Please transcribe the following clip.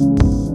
you